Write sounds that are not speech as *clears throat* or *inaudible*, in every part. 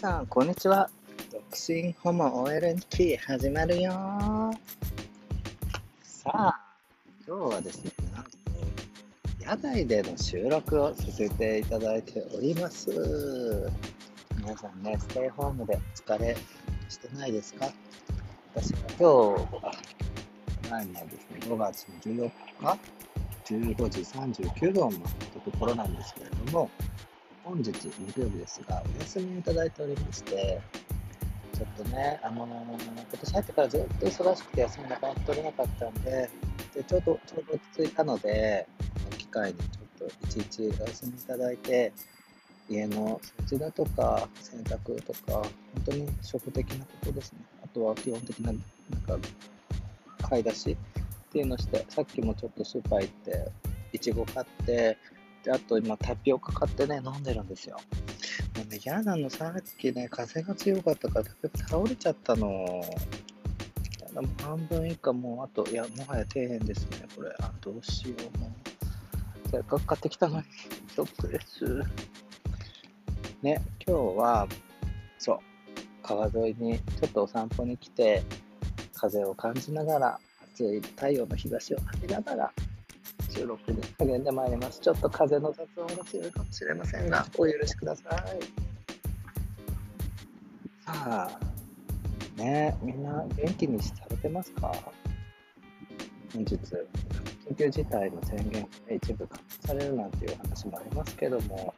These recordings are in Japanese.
さん、こんにちは。独身ホモ OL 日記始まるよさあ、今日はですね、なんと、野外での収録をさせていただいております。皆さんね、ステイホームでお疲れしてないですか？私は今日は、前にはですね、5月の14日、15時39分を回ったところなんですけれども、本日木曜日ですが、お休みをいただいておりまして、ちょっとね、あのー、今年入ってからずっと忙しくて休みなかなか取れなかったんで、でちょうど、ちょうど落ち着いたので、この機会にちょっといちいちお休みいただいて、家の掃除だとか、洗濯とか、本当に初歩的なことですね。あとは基本的な、なんか、買い出しっていうのして、さっきもちょっとスーパー行って、いちご買って、で、あと今タピオカ買ってね、飲んでるんですよ。もうね、嫌なの、さっきね、風が強かったからタピオカ倒れちゃったの。も半分以下もうあと、いや、もはや底辺ですね、これ。あ、どうしよう、もう。せっかく買ってきたのに、ショックです。ね、今日は、そう、川沿いにちょっとお散歩に来て、風を感じながら、暑い太陽の日差しを浴びながら、収録に励んでまいります。ちょっと風の雑音が強いかもしれませんが、お許しください。さあ、ねみんな元気にされてますか本日、緊急事態の宣言が一部緩和されるなんていう話もありますけども、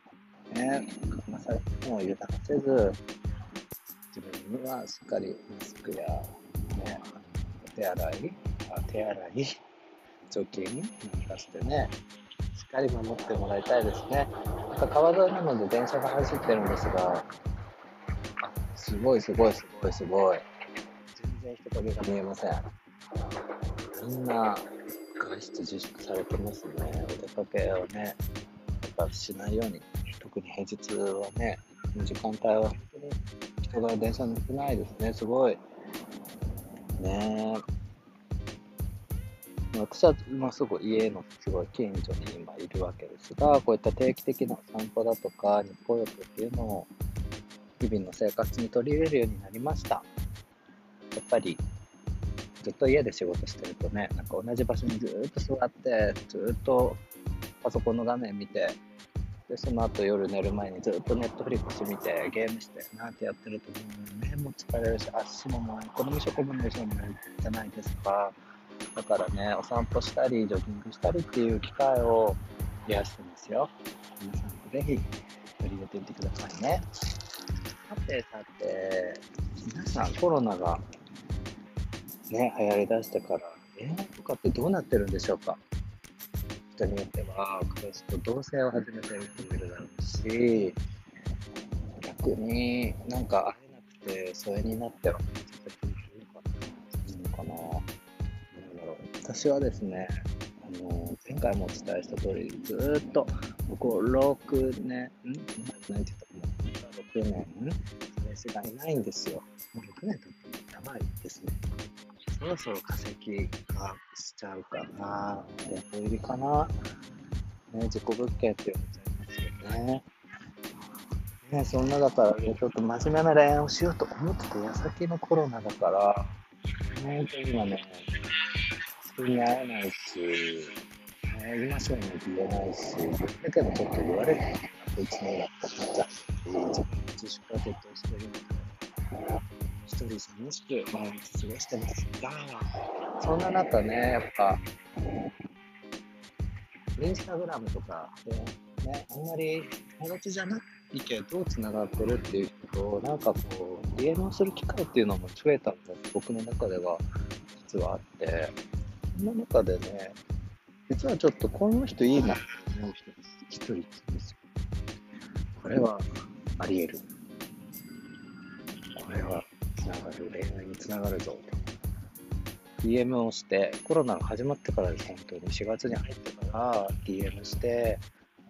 ね、緩和されても油断せず、自分にはしっかりマスクや、ね、手洗い、手洗い、貯金なんかしてね、しっかり守ってもらいたいですね。なんか川沿いなので電車が走ってるんですが、あ、すごいすごいすごいすごい。全然人影が見えません。みんな外出自粛されてますね。お出かけをね、やっぱしないように。特に平日はね、時間帯は本当に人が電車乗ってないですね。すごい。ねえ。私は今すぐ家のすごい近所に今いるわけですが、こういった定期的な散歩だとか日光浴っていうのを日々の生活に取り入れるようになりました。やっぱりずっと家で仕事してるとね、なんか同じ場所にずっと座って、ずっとパソコンの画面見て、で、その後夜寝る前にずっとネットフリックス見て、ゲームして、なんてやってるともう目も疲れるし、足ももう、この無職分の人もじゃないですか？*laughs* だからね、お散歩したり、ジョギングしたりっていう機会を増やしてますよ。皆さんもぜひ取り入れてみてくださいね。さてさて、皆さんコロナがね、流行りだしてから、恋愛とかってどうなってるんでしょうか？人によっては、彼氏と同棲を始めてる人もいるだろうし、逆になんか会えなくて疎遠になって私はですね、あの前回もお伝えした通り、ずっと、こう、6年、ん？何て言ったかな、6年、彼氏がいないんですよ。もう6年経ってやばいですね。そろそろ化石化しちゃうかな、レ入りかな、ね、自己物件って言われちゃいますよね。ね、そんなだから、ね、ちょっと真面目な恋愛をしようと思ってて矢先のコロナだから、本当に今ね、人に会えないし、会いましょうねって言えないし、だけどちょっと言われて、あと1年やったら、自分の自粛は徹底してるので、一人寂しく毎日過ごしてますが、そんな中ね、やっぱ、インスタグラムとかで、ね、あんまり友達じゃないけど、つながってるっていうと、なんかこう、DM をする機会っていうのも増えたんだ僕の中では実はあって、その中でね、実はちょっとこの人いいなって思う人が一人いるんですよ。これはあり得る。これはつながる、恋愛につながるぞと。DM をして、コロナが始まってからです、本当に。4月に入ってから DM して、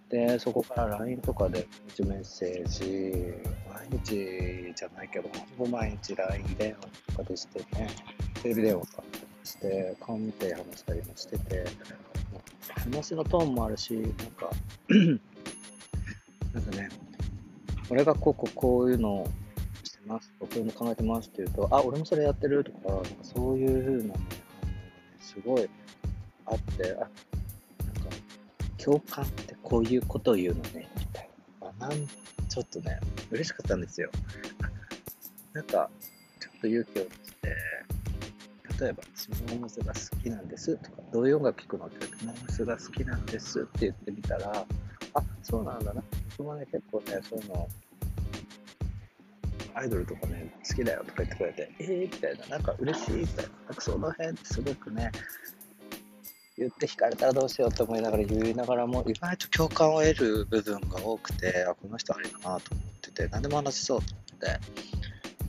で、そこから LINE とかで一メッセージ、毎日じゃないけど、ほぼ毎日 LINE 電話とかでしてね、テレビ電話か。して、顔見て話したりもしてて、話のトーンもあるし、なんか *clears throat* なんかね、俺がこうこうこういうのをしてます。僕も考えてますって言うと、あ、俺もそれやってるとか、なんかそういう風なね、反応がね、すごいあって、あ、なんか、共感ってこういうことを言うのね、みたいな。あなんちょっとね、嬉しかったんですよ。なんか、ちょっと勇気を出して、例えば、私モームスが好きなんですとか、どういう音楽聴くの？って言って、モームスが好きなんですって言ってみたら、あ、そうなんだな。僕もね、結構ね、そういうの、アイドルとかね、好きだよとか言ってくれて、えーみたいな、なんか嬉しいみたいな、なんかその辺ってすごくね、言って引かれたらどうしようって思いながら言いながらも、意外と共感を得る部分が多くて、あ、この人ありだなと思ってて、何でも話しそうと思って、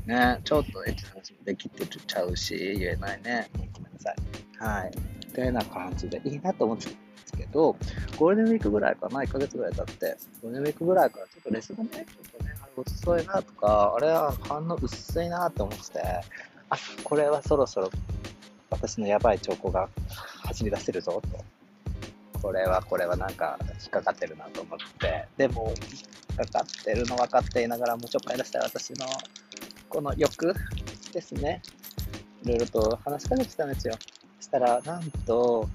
ね、ちょっとエッチな話もできてちゃうし、言えないね。ごめんなさい。はい。ってな感じでいいなと思ってたんですけど、ゴールデンウィークぐらいかな、1ヶ月ぐらい経って、ゴールデンウィークぐらいからちょっとレスがね、ちょっとね、あれ遅いなとか、あれは反応薄いなと思ってて、あ、これはそろそろ私のやばい兆候が走り出せるぞと。これはこれはなんか引っかかってるなと思って、でも、引っかかってるの分かっていながらもうちょっかい出した私のこの欲ですね。いろいろと話しかけてたんですよ。そしたら、なんと、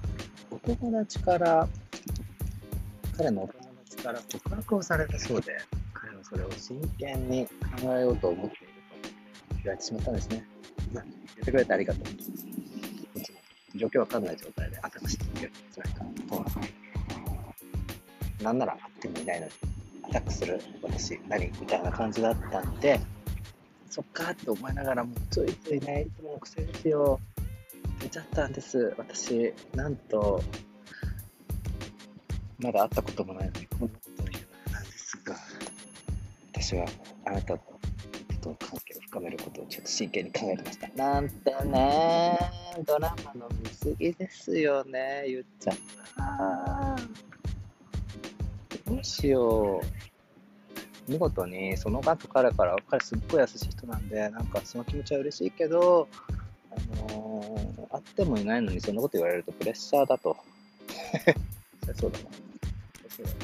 お友達から、彼のお友達から告白をされたそうで、彼はそれを真剣に考えようと思っていると言われてしまったんですね。言ってくれてありがとう。状況わかんない状態でアタックしていけ辛いから。なんなら会ってもいないのに、アタックする私何みたいな感じだったんで、そっかって思いながらも、ついついね、いつもの癖ですよ。出ちゃったんです。私、なんと、まだ会ったこともないのに、こんなこと言うなんですが、私はあなたとと関係を深めることをちょっと真剣に考えてました。なんてね、ドラマの見過ぎですよね、言っちゃった。どうしよう。見事にその後彼から、彼すっごい優しい人なんで、なんかその気持ちは嬉しいけど、あのー、会ってもいないのにそんなこと言われるとプレッシャーだと。*laughs* そうだな。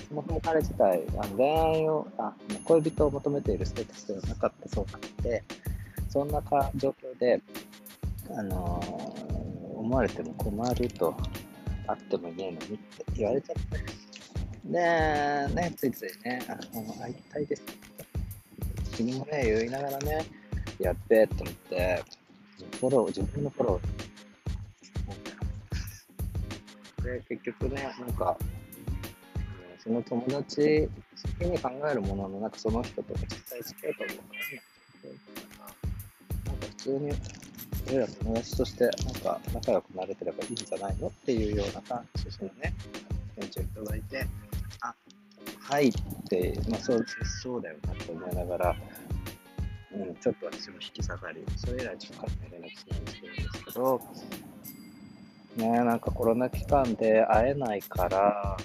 そもそも彼自体、あの恋愛をあ、恋人を求めているステータスではなかったそうなので、そんなか状況で、あのー、思われても困ると、会ってもいないのにって言われちゃったりで、ね、ついついね、あの、会いたいです。君もね、言いながらね、やっべえと思って、フォロー、自分のフォロー。で、結局ね、なんか、その友達好きに考えるものの、なんかその人とか実際付き合うかもわからないなんか普通に、俺ら友達として、なんか仲良くなれてればいいんじゃないの？っていうような感じのね、返事をいただいて、あはいって、まあそうそうだよなと思いながら、うん、ちょっと私も引き下がり、それ以来ちょっと連絡しないんですけど、ねなんかコロナ期間で会えないから、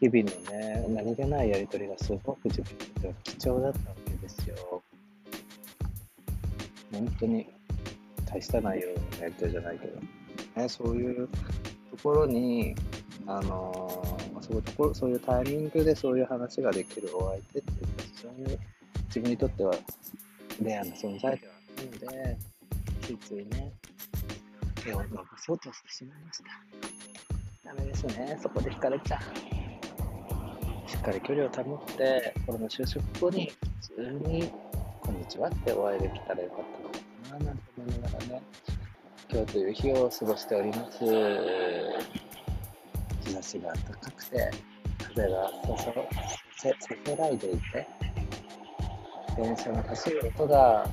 日々のね、何気ないやりとりがすごく自分にとっては貴重だったわけですよ。本当に大した内容のやりとりじゃないけど、ね、そういうところに、あの、そういうとこ、そういうタイミングでそういう話ができるお相手っていうのは非常に自分にとってはレアな存在ではあるので、ついついね、手を伸ばそうとしてしまいました。ダメですね、そこで惹かれちゃう。しっかり距離を保って、コロナ就職後に普通に、こんにちはってお会いできたらよかったのかな、なんて思いながらね、今日という日を過ごしております。日差しが高くて、風がそそせせせらいでいて、電車の走る音が、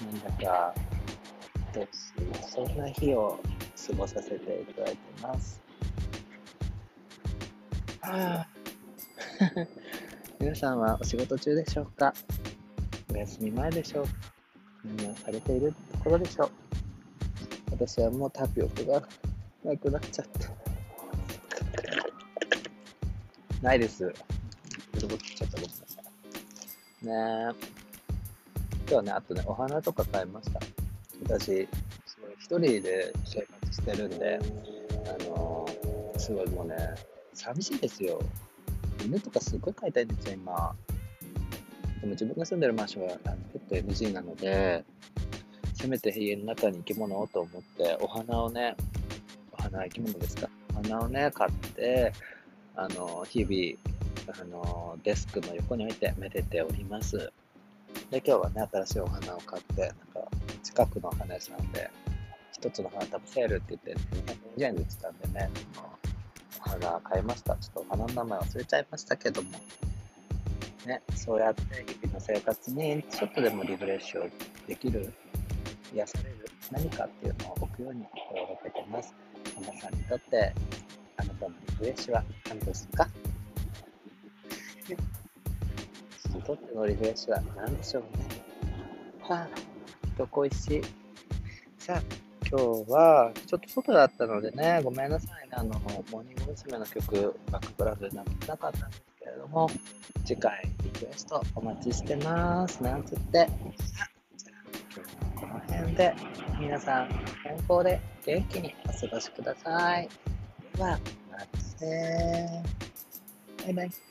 なんだか、どしそんな日を過ごさせていただいています。はあ、*laughs* 皆さんはお仕事中でしょうか？お休み前でしょうか？何をされているところでしょう？私はもうタピオカがなくなっちゃった。ないです。ちょっとちょっとごめんなさい。ねえ今日はね、あとね、お花とか買いました。私、すごい一人で生活してるんで、あのー、すごいもうね、寂しいですよ。犬とかすごい飼いたいんですよ、今。でも自分が住んでるマンションはペット NG なので、せめて家の中に生き物をと思って、お花をね、お花生き物ですか？お花をね、買って、あの、日々、あの、デスクの横に置いてめでております。で、今日はね、新しいお花を買って、なんか、近くの花屋さんで、一つの花多分セールって言って220円で売ってたんでね、お花買いました。ちょっとお花の名前忘れちゃいましたけども、ね、そうやって日々の生活にちょっとでもリフレッシュできる、癒される何かっていうのを置くように心がけてます。皆さんにとって、あなたのリフレッシュは何ですか？*laughs* にとってのリフレッシュは何でしょうね。はあ、どこいしい。さあ、今日はちょっと外だったのでね、ごめんなさいね、あの、モーニング娘。の曲、バックグラウンドでななかったんですけれども、次回リクエストお待ちしてます。なんつって、じゃあこの辺で、皆さん健康で元気にお過ごしください。では、またねバイバイ。